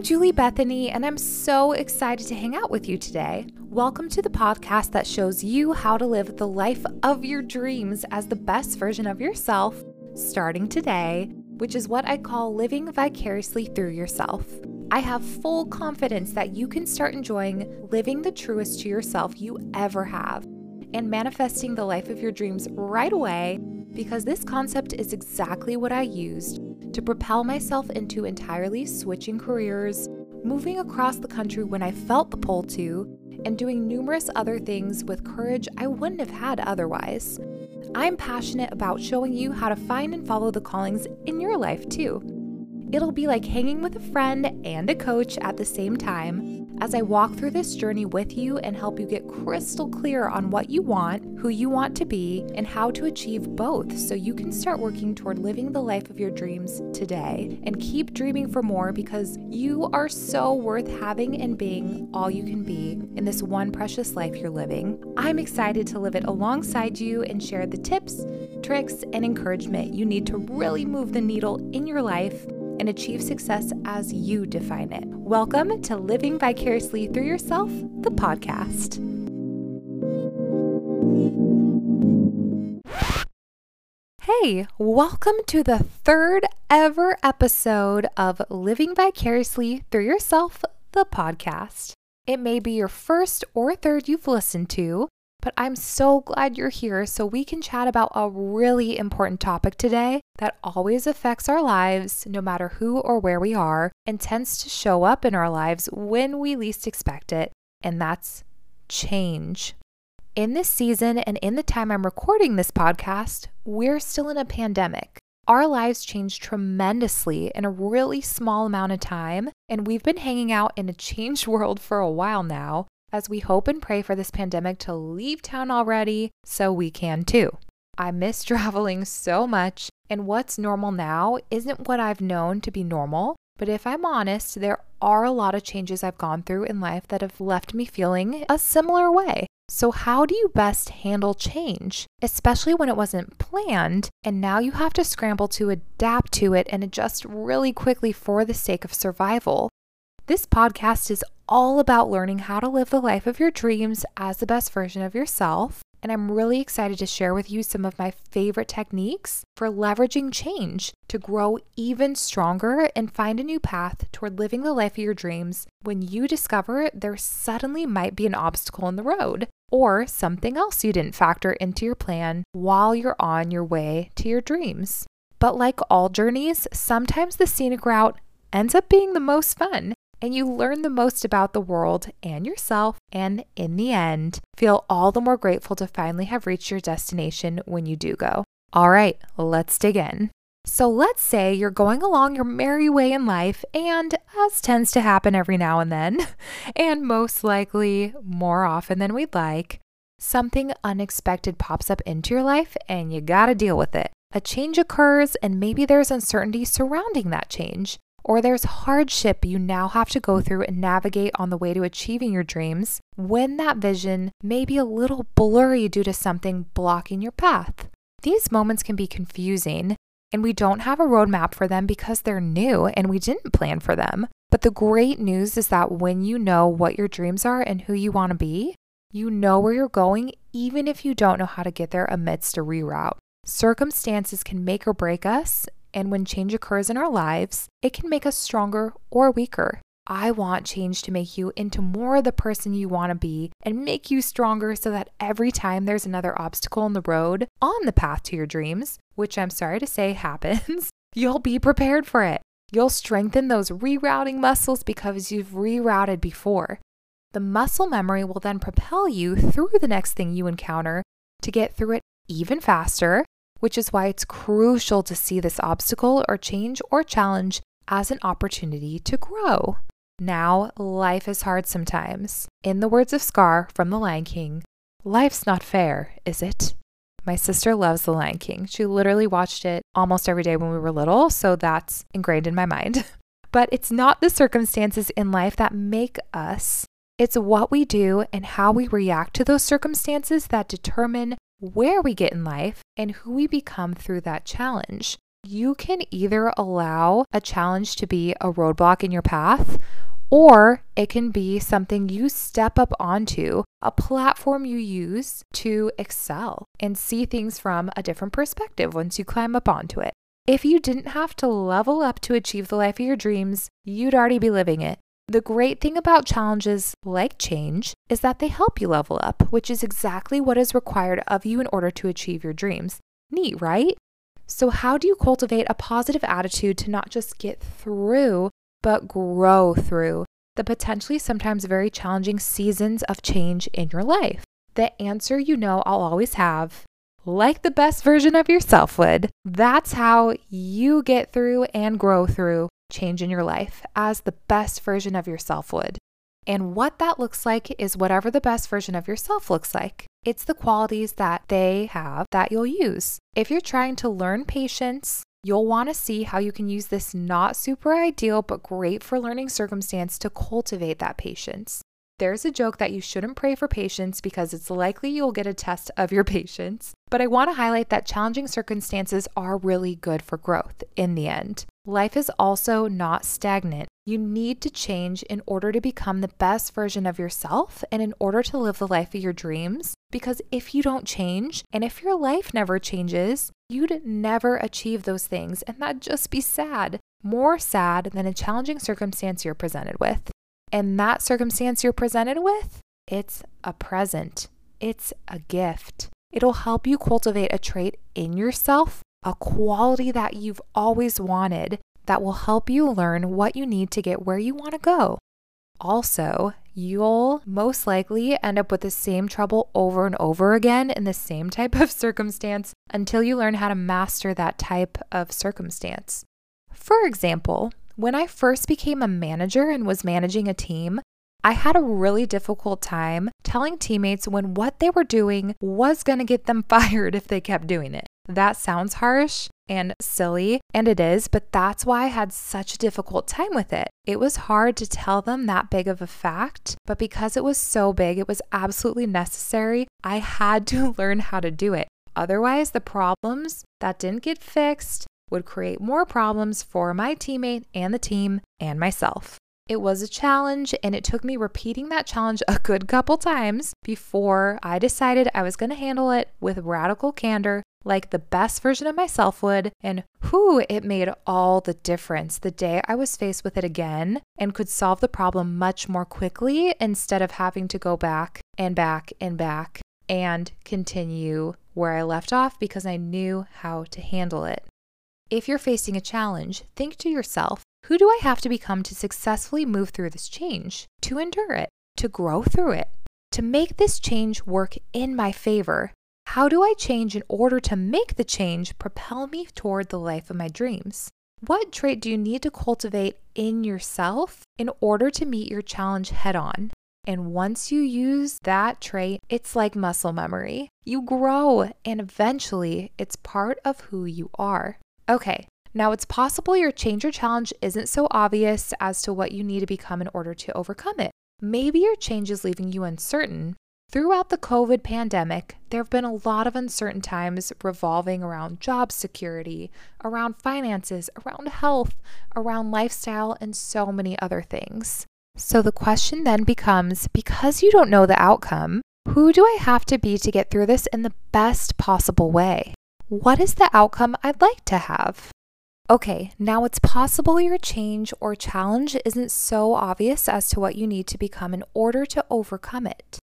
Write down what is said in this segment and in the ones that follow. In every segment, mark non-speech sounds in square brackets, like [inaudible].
I'm Julie Bethany, and I'm so excited to hang out with you today. Welcome to the podcast that shows you how to live the life of your dreams as the best version of yourself starting today, which is what I call living vicariously through yourself. I have full confidence that you can start enjoying living the truest to yourself you ever have and manifesting the life of your dreams right away because this concept is exactly what I used to propel myself into entirely switching careers, moving across the country when I felt the pull to, and doing numerous other things with courage I wouldn't have had otherwise. I'm passionate about showing you how to find and follow the callings in your life too. It'll be like hanging with a friend and a coach at the same time as I walk through this journey with you and help you get crystal clear on what you want, who you want to be, and how to achieve both so you can start working toward living the life of your dreams today and keep dreaming for more because you are so worth having and being all you can be in this one precious life you're living. I'm excited to live it alongside you and share the tips, tricks, and encouragement you need to really move the needle in your life and achieve success as you define it. Welcome to Living Vicariously Through Yourself, the podcast. Hey, welcome to the third ever episode of Living Vicariously Through Yourself, the podcast. It may be your first or third you've listened to, but I'm so glad you're here so we can chat about a really important topic today that always affects our lives, no matter who or where we are, and tends to show up in our lives when we least expect it, and that's change. In this season and in the time I'm recording this podcast, we're still in a pandemic. Our lives changed tremendously in a really small amount of time, and we've been hanging out in a [laughs] changed world for a while now as we hope and pray for this pandemic to leave town already so we can too. I miss [laughs] traveling so much, and what's normal now isn't what I've known to be normal. But if I'm honest, there are a lot of changes I've gone through in life that have left me feeling a similar way. So, how do you best handle change, especially when it wasn't planned and now you have to scramble to adapt to it and adjust really quickly for the sake of survival? This podcast is all about learning how to live the life of your dreams as the best version of yourself. And I'm really excited to share with you some of my favorite techniques for leveraging change to grow even stronger and find a new path toward living the life of your dreams when you discover there suddenly might be an obstacle in the road or something else you didn't factor into your plan while you're on your way to your dreams. But like all journeys, sometimes the scenic route ends up being the most fun and you learn the most about the world and yourself, and in the end, feel all the more grateful to finally have reached your destination when you do go. All right, let's dig in. So let's say you're going along your merry way in life, and as tends to happen every now and then, [laughs] and most likely more often than we'd like, something unexpected pops up into your life and you gotta deal with it. A change occurs, and maybe there's uncertainty surrounding that change or there's hardship you now have to go through and navigate on the way to achieving your dreams when that vision may be a little blurry due to something blocking your path. These moments can be confusing, and we don't have a roadmap for them because they're new and we didn't plan for them. But the great news is that when you know what your dreams are and who you want to be, you know where you're going, even if you don't know how to get there amidst a reroute. Circumstances can make or break us, and when change occurs in our lives, it can make us stronger or weaker. I want change to make you into more of the person you want to be and make you stronger so that every time there's another obstacle in the road on the path to your dreams, which I'm sorry to say [laughs] happens, you'll be prepared for it. You'll strengthen those rerouting muscles because you've rerouted before. The muscle memory will then propel you through the next thing you encounter to get through it even faster which is why it's crucial to see this obstacle or change or challenge as an opportunity to grow. Now, life is hard sometimes. In the words of Scar from The Lion King, life's not fair, is it? My sister loves The Lion King. She literally watched it almost every day when we were little, so that's ingrained in my mind. [laughs] But it's not the circumstances in life that make us, it's what we do and how we react to those circumstances that determine where we get in life, and who we become through that challenge. you can either allow a challenge to be a roadblock in your path, or it can be something you step up onto, a platform you use to excel and see things from a different perspective once you climb up onto it. If you didn't have to level up to achieve the life of your dreams, you'd already be living it. The great thing about challenges like change is that they help you level up, which is exactly what is required of you in order to achieve your dreams. Neat, right? So, how do you cultivate a positive attitude to not just get through, but grow through the potentially sometimes very challenging seasons of change in your life? The answer you know I'll always have like the best version of yourself would. That's how you get through and grow through change in your life as the best version of yourself would. And what that looks like is whatever the best version of yourself looks like. It's the qualities that they have that you'll use. If you're trying to learn patience, you'll want to see how you can use this not super ideal but great for learning circumstance to cultivate that patience. There's a joke that you shouldn't pray for patience because it's likely you'll get a test of your [laughs] patience. But I want to highlight that challenging circumstances are really good for growth in the end. Life is also not stagnant. You need to change in order to become the best version of yourself and in order to live the life of your dreams. Because if you don't change and if your life never changes, you'd never achieve those things, and that'd just be sad. More sad than a challenging circumstance you're presented with. And that circumstance you're presented with, it's a present, it's a gift. It'll help you cultivate a trait in yourself, a quality that you've always wanted that will help you learn what you need to get where you want to go. Also, you'll most likely end up with the same trouble over and over again in the same [laughs] type of circumstance until you learn how to master that type of circumstance. For example, when I first became a manager and was managing a team, I had a really difficult time telling teammates when what they were doing was going to get them [laughs] fired if they kept doing it. That sounds harsh and silly, and it is, but that's why I had such a difficult time with it. It was hard to tell them that big of a fact, but because it was so big, it was absolutely necessary. I had to [laughs] learn how to do it. Otherwise, the problems that didn't get fixed would create more problems for my teammate and the team and myself. It was a challenge, and it took me repeating that challenge a good couple times before I decided I was going to handle it with radical candor, like the best version of myself would. And whoo, it made all the difference the day I was faced with it again and could solve the problem much more quickly instead of having to go back and back and back and continue where I left off because I knew how to handle it. If you're facing a challenge, think to yourself, who do I have to become to successfully move through this change, to endure it, to grow through it, to make this change work in my favor? How do I change in order to make the change propel me toward the life of my dreams? What trait do you need to cultivate in yourself in order to meet your challenge head on? And once you use that trait, it's like muscle memory. You grow, and eventually it's part of who you are. Okay, now it's possible your change or challenge isn't so obvious as to what you need to become in order to overcome it. Maybe your change is leaving you uncertain. Throughout the COVID pandemic, there have been a lot of uncertain times revolving around job security, around finances, around health, around lifestyle, and so many other things. So the question then becomes because you don't know the outcome, who do I have to be to get through this in the best possible way? What is the outcome I'd like to have? Okay, now it's possible your change or challenge isn't so obvious as to what you need to become in order to overcome it.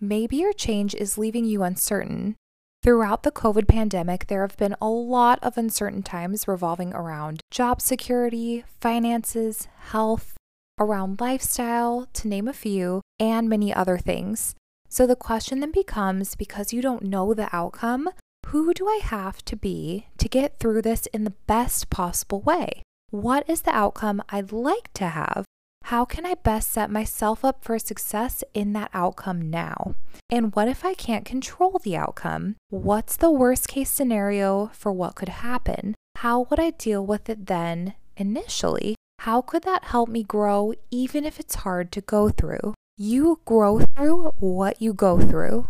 Maybe your change is leaving you uncertain. Throughout the COVID pandemic, there have been a lot of uncertain times revolving around job security, finances, health, around lifestyle, to name a few, and many other things. So the question then becomes because you don't know the outcome, who do I have to be to get through this in the best possible way? What is the outcome I'd like to have? How can I best set myself up for success in that outcome now? And what if I can't control the outcome? What's the worst case scenario for what could happen? How would I deal with it then initially? How could that help me grow even if it's hard to go through? You grow through what you go through.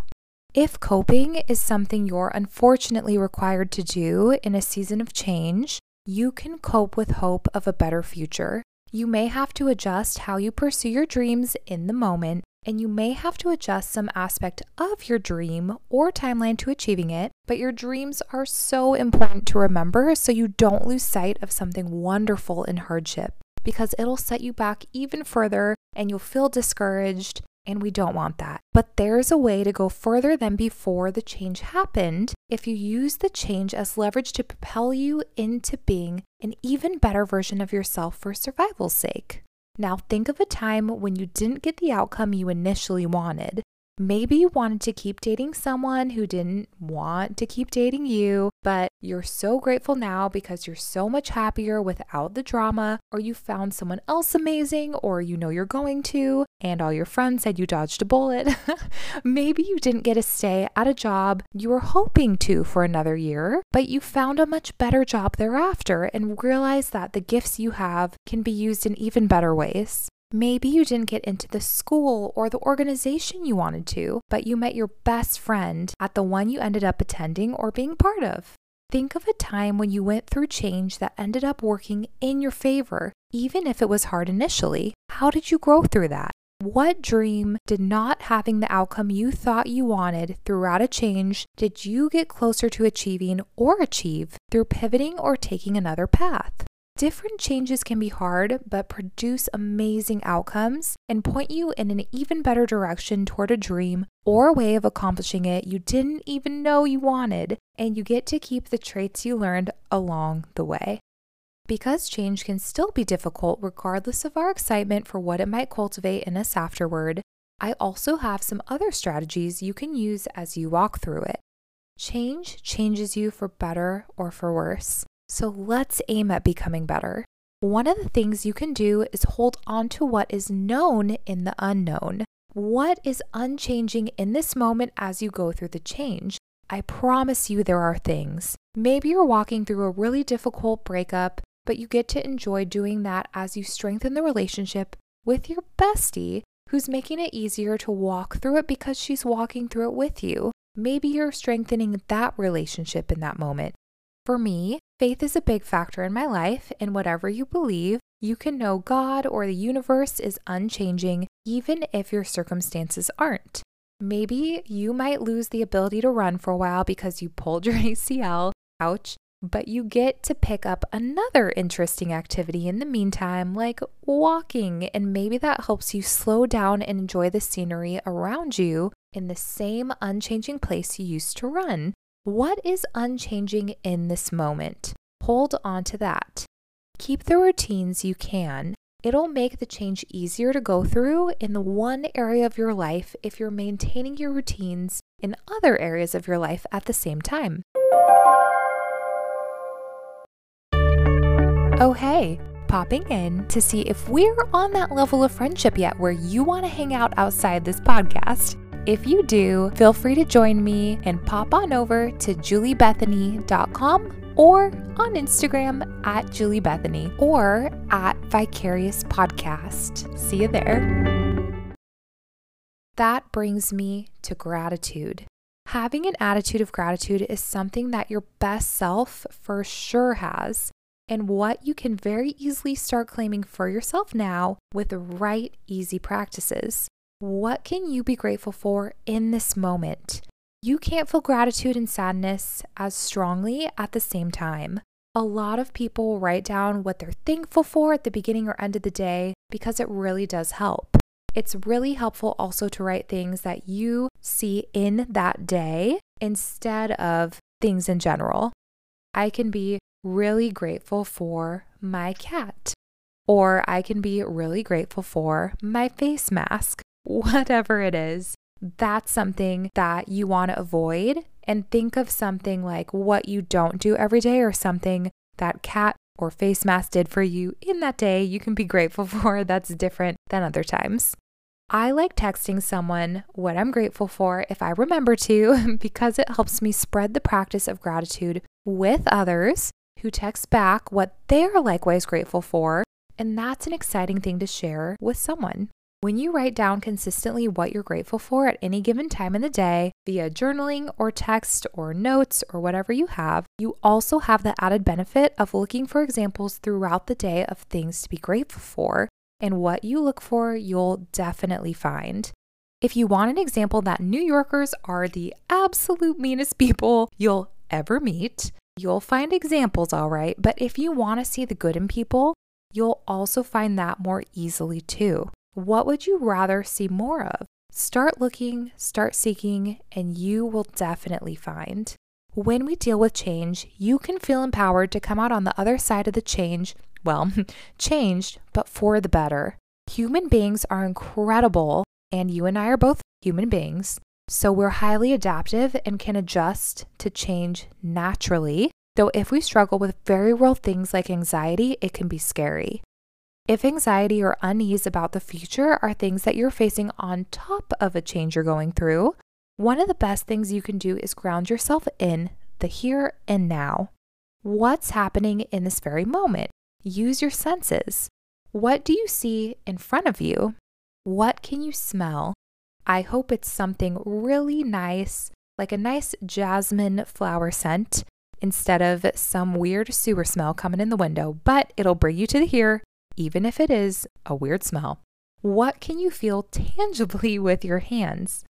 If coping is something you're unfortunately required to do in a season of change, you can cope with hope of a better future. You may have to adjust how you pursue your dreams in the moment, and you may have to adjust some aspect of your dream or timeline to achieving it, but your dreams are so important to remember so you don't lose sight of something wonderful in hardship because it'll set you back even further and you'll feel discouraged and we don't want that. But there's a way to go further than before the change happened if you use the change as leverage to propel you into being an even better version of yourself for survival's sake. Now, think of a time when you didn't get the outcome you initially wanted. Maybe you wanted to keep dating someone who didn't want to keep dating you, but you're so grateful now because you're so much happier without the drama, or you found someone else amazing, or you know you're going to, and all your friends said you dodged a bullet. [laughs] Maybe you didn't get a stay at a job you were hoping to for another year, but you found a much better job thereafter and realized that the gifts you have can be used in even better ways. Maybe you didn't get into the school or the organization you wanted to, but you met your best friend at the one you ended up attending or being part of. Think of a time when you went through change that ended up working in your favor, even if it was hard initially. How did you grow through that? What dream did not having the outcome you thought you wanted throughout a change did you get closer to achieving or achieve through pivoting or taking another path? Different changes can be hard, but produce amazing outcomes and point you in an even better direction toward a dream or a way of accomplishing it you didn't even know you wanted, and you get to keep the traits you learned along the way. Because change can still be difficult regardless of our excitement for what it might cultivate in us afterward, I also have some other strategies you can use as you walk through it. Change changes you for better or for worse. So let's aim at becoming better. One of the things you can do is hold on to what is known in the unknown. What is unchanging in this moment as you go through the change? I promise you there are things. Maybe you're walking through a really difficult breakup, but you get to enjoy doing that as you strengthen the relationship with your bestie who's making it easier to walk through it because she's walking through it with you. Maybe you're strengthening that relationship in that moment. For me, faith is a big factor in my life, and whatever you believe, you can know God or the universe is unchanging even if your circumstances aren't. Maybe you might lose the ability to run for a while because you pulled [laughs] your ACL, ouch, but you get to pick up another interesting activity in the meantime, like walking, and maybe that helps you slow down and enjoy the scenery around you in the same unchanging place you used to run. What is unchanging in this moment? Hold on to that. Keep the routines you can. It'll make the change easier to go through in the one area of your life if you're maintaining your routines in other areas of your life at the same time. Oh, hey, popping in to see if we're on that level of friendship yet where you want to hang out outside this podcast. If you do, feel free to join me and pop on over to juliebethany.com or on Instagram at juliebethany or at Vicarious Podcast. See you there. That brings me to gratitude. Having an attitude of gratitude is something that your best self for sure has, and what you can very easily start claiming for yourself now with right, easy practices. What can you be grateful for in this moment? You can't feel gratitude and sadness as strongly at the same time. A lot of people write down what they're thankful for at the beginning or end of the day because it really does help. It's really helpful also to write things that you see in that day instead of things in general. I can be really grateful for my cat, or I can be really grateful for my face mask whatever it is, that's something that you want to avoid. And think of something like what you don't do every day or something that cat or face mask did for you in that day you can be grateful [laughs] for that's different than other times. I like texting someone what I'm grateful for if I remember to [laughs] because it helps me spread the practice of gratitude with others who text back what they're likewise grateful for. And that's an exciting thing to share with someone. When you write down consistently what you're grateful for at any given time in the day via journaling or text or notes or whatever you have, you also have the added benefit of looking for examples throughout the day of things to be grateful for. And what you look for, you'll definitely find. If you want an example that New Yorkers are the absolute meanest [laughs] people you'll ever meet, you'll find examples, all right. But if you want to see the good in people, you'll also find that more easily too. What would you rather see more of? Start looking, start seeking, and you will definitely find. When we deal with change, you can feel empowered to come out on the other side of the change, well, [laughs] changed, but for the better. Human beings are incredible, and you and I are both human beings, so we're highly adaptive and can adjust to change naturally. Though, if we struggle with very real things like anxiety, it can be scary. If anxiety or unease about the future are things that you're facing on top of a change you're going through, one of the best things you can do is ground yourself in the here and now. What's happening in this very moment? Use your senses. What do you see in front of you? What can you smell? I hope it's something really nice, like a nice jasmine flower scent, instead of some weird sewer smell coming in the window, but it'll bring you to the here even if it is a weird smell. What can you feel tangibly [laughs] with your hands?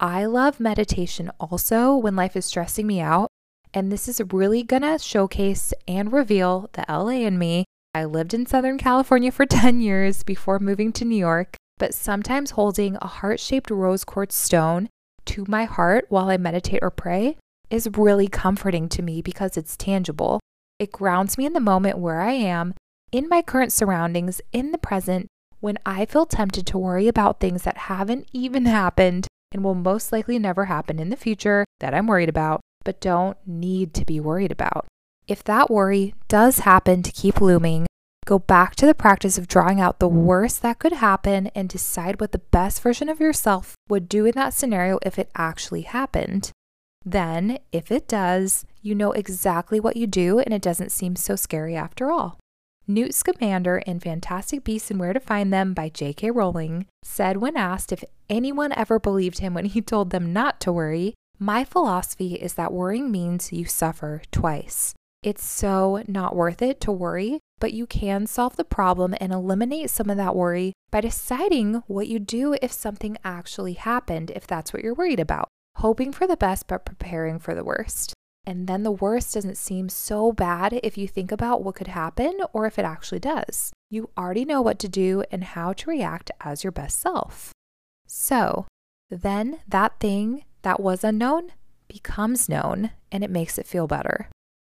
I love meditation also when life is stressing me out. And this is really gonna showcase and reveal the LA in me. I lived in Southern California for [laughs] 10 years before moving to New York, but sometimes holding a heart shaped rose quartz stone to my heart while I meditate or pray is really comforting to me because it's tangible. It grounds me in the moment where I am in my current surroundings, in the present, when I feel tempted to worry about things that haven't even [laughs] happened and will most likely never happen in the future that I'm worried about, but don't need to be worried about. If that worry does happen to keep looming, go back to the practice of drawing out the worst that could happen and decide what the best version of yourself would do in that scenario if it actually happened. Then, if it does, you know exactly what you do and it doesn't seem so scary after all. Newt Scamander in Fantastic Beasts and Where to Find Them by J.K. Rowling said, when asked if anyone ever believed him when he [laughs] told them not to worry, My philosophy is that worrying means you suffer twice. It's so not worth it to worry, but you can solve the problem and eliminate some of that worry by deciding what you do if something actually happened, if that's what you're worried about. Hoping for the best, but preparing for the worst. And then the worst doesn't seem so bad if you think about what could happen or if it actually does. You already know what to do and how to react as your best self. So then that thing that was unknown becomes known and it makes it feel better.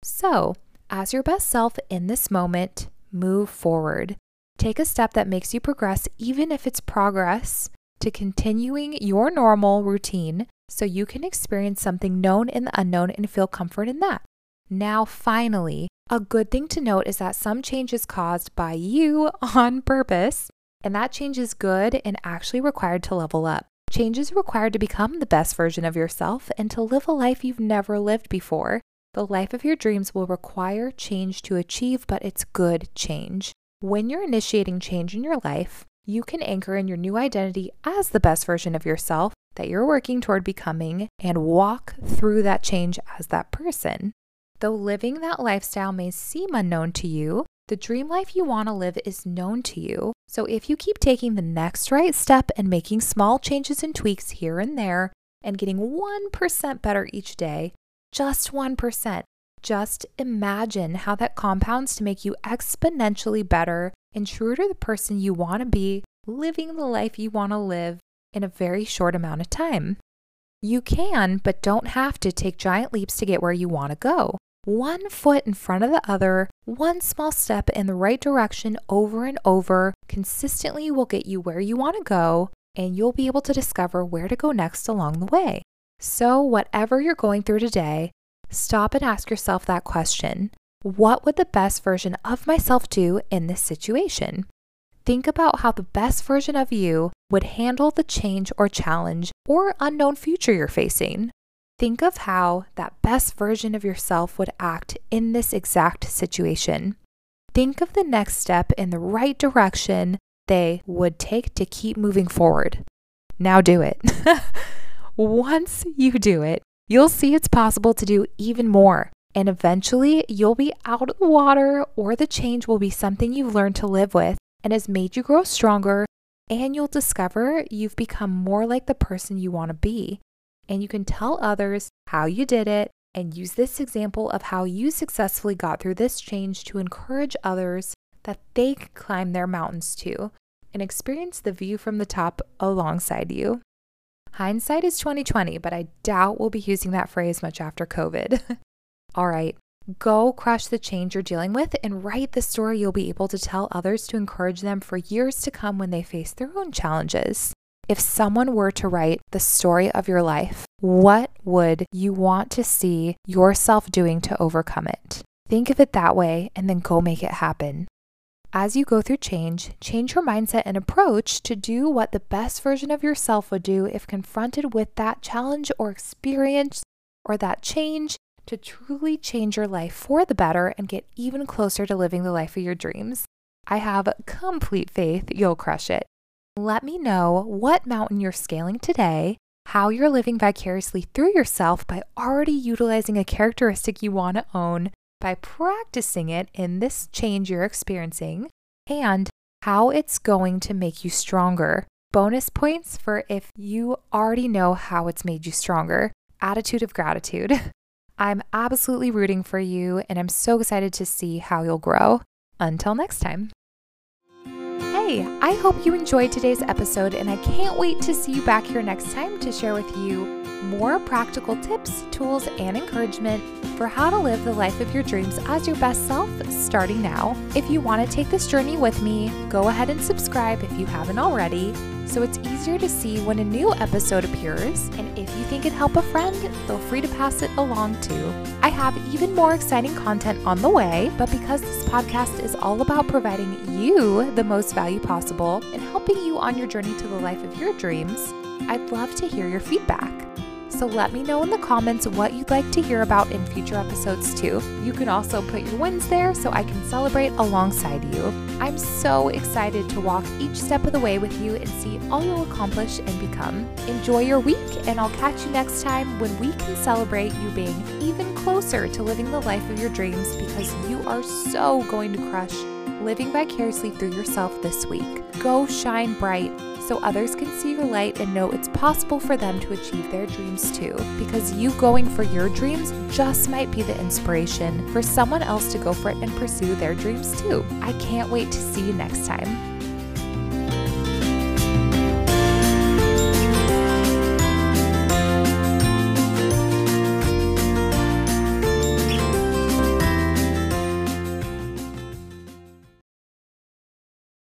So, as your best self in this moment, move forward. Take a step that makes you progress, even if it's progress, to continuing your normal routine so you can experience something known in the unknown and feel comfort in that. Now, finally, a good thing to note is that some change is caused by you [laughs] on purpose, and that change is good and actually required to level up. Change is required to become the best version of yourself and to live a life you've never lived before. The life of your dreams will require change to achieve, but it's good change. When you're initiating change in your life, you can anchor in your new identity as the best version of yourself that you're working toward becoming and walk through that change as that person. Though living that lifestyle may seem unknown to you, the dream life you want to live is known to you. So if you keep taking the next right step and making small changes and tweaks here and there and getting 1% better each day, just 1%, just imagine how that compounds to make you exponentially better and truer to the person you want to be, living the life you want to live in a very short amount of time. You can, but don't have to take giant leaps to get where you want to go. One foot in front of the other, one small step in the right direction over and over consistently will get you where you want to go, and you'll be able to discover where to go next along the way. So, whatever you're going through today, stop and ask yourself that question What would the best version of myself do in this situation? Think about how the best version of you would handle the change or challenge or unknown future you're facing. Think of how that best version of yourself would act in this exact situation. Think of the next step in the right direction they would take to keep moving forward. Now do it. [laughs] Once you do it, you'll see it's possible to do even more. And eventually, you'll be out of the water, or the change will be something you've learned to live with and has made you grow stronger. And you'll discover you've become more like the person you want to be. And you can tell others how you did it and use this example of how you successfully got through this change to encourage others that they can climb their mountains too and experience the view from the top alongside you. Hindsight is 2020, but I doubt we'll be using that phrase much after COVID. [laughs] All right, go crush the change you're dealing with and write the story you'll be able to tell others to encourage them for years to come when they face their own challenges. If someone were to write the story of your life, what would you want to see yourself doing to overcome it? Think of it that way and then go make it happen. As you go through change, change your mindset and approach to do what the best version of yourself would do if confronted with that challenge or experience or that change to truly change your life for the better and get even closer to living the life of your dreams. I have complete faith you'll crush it. Let me know what mountain you're scaling today, how you're living vicariously through yourself by already utilizing a characteristic you want to own by practicing it in this change you're experiencing and how it's going to make you stronger. Bonus points for if you already know how it's made you stronger. Attitude of gratitude. [laughs] I'm absolutely rooting for you and I'm so excited to see how you'll grow. Until next time. Hey, I hope you enjoyed today's episode and I can't wait to see you back here next time to share with you more practical tips, tools, and encouragement for how to live the life of your dreams as your best self starting now. If you want to take this journey with me, go ahead and subscribe if you haven't already so it's easier to see when a new episode appears. And if you think it'd help a friend, feel free to pass it along too. I have even more exciting content on the way, but because this podcast is all about providing you the most value possible and helping you on your journey to the life of your dreams, I'd love to hear your feedback. So let me know in the comments what you'd like to hear about in future episodes too. You can also put your wins there so I can celebrate alongside you. I'm so excited to walk each step of the way with you and see all you'll accomplish and become. Enjoy your week, and I'll catch you next time when we can celebrate you being even closer to living the life of your dreams because you are so going to crush living vicariously through yourself this week. Go shine bright so others can see your light and know it's possible for them to achieve their dreams too. Because you going for your dreams just might be the inspiration for someone else to go for it and pursue their dreams too. I can't wait to see you next time.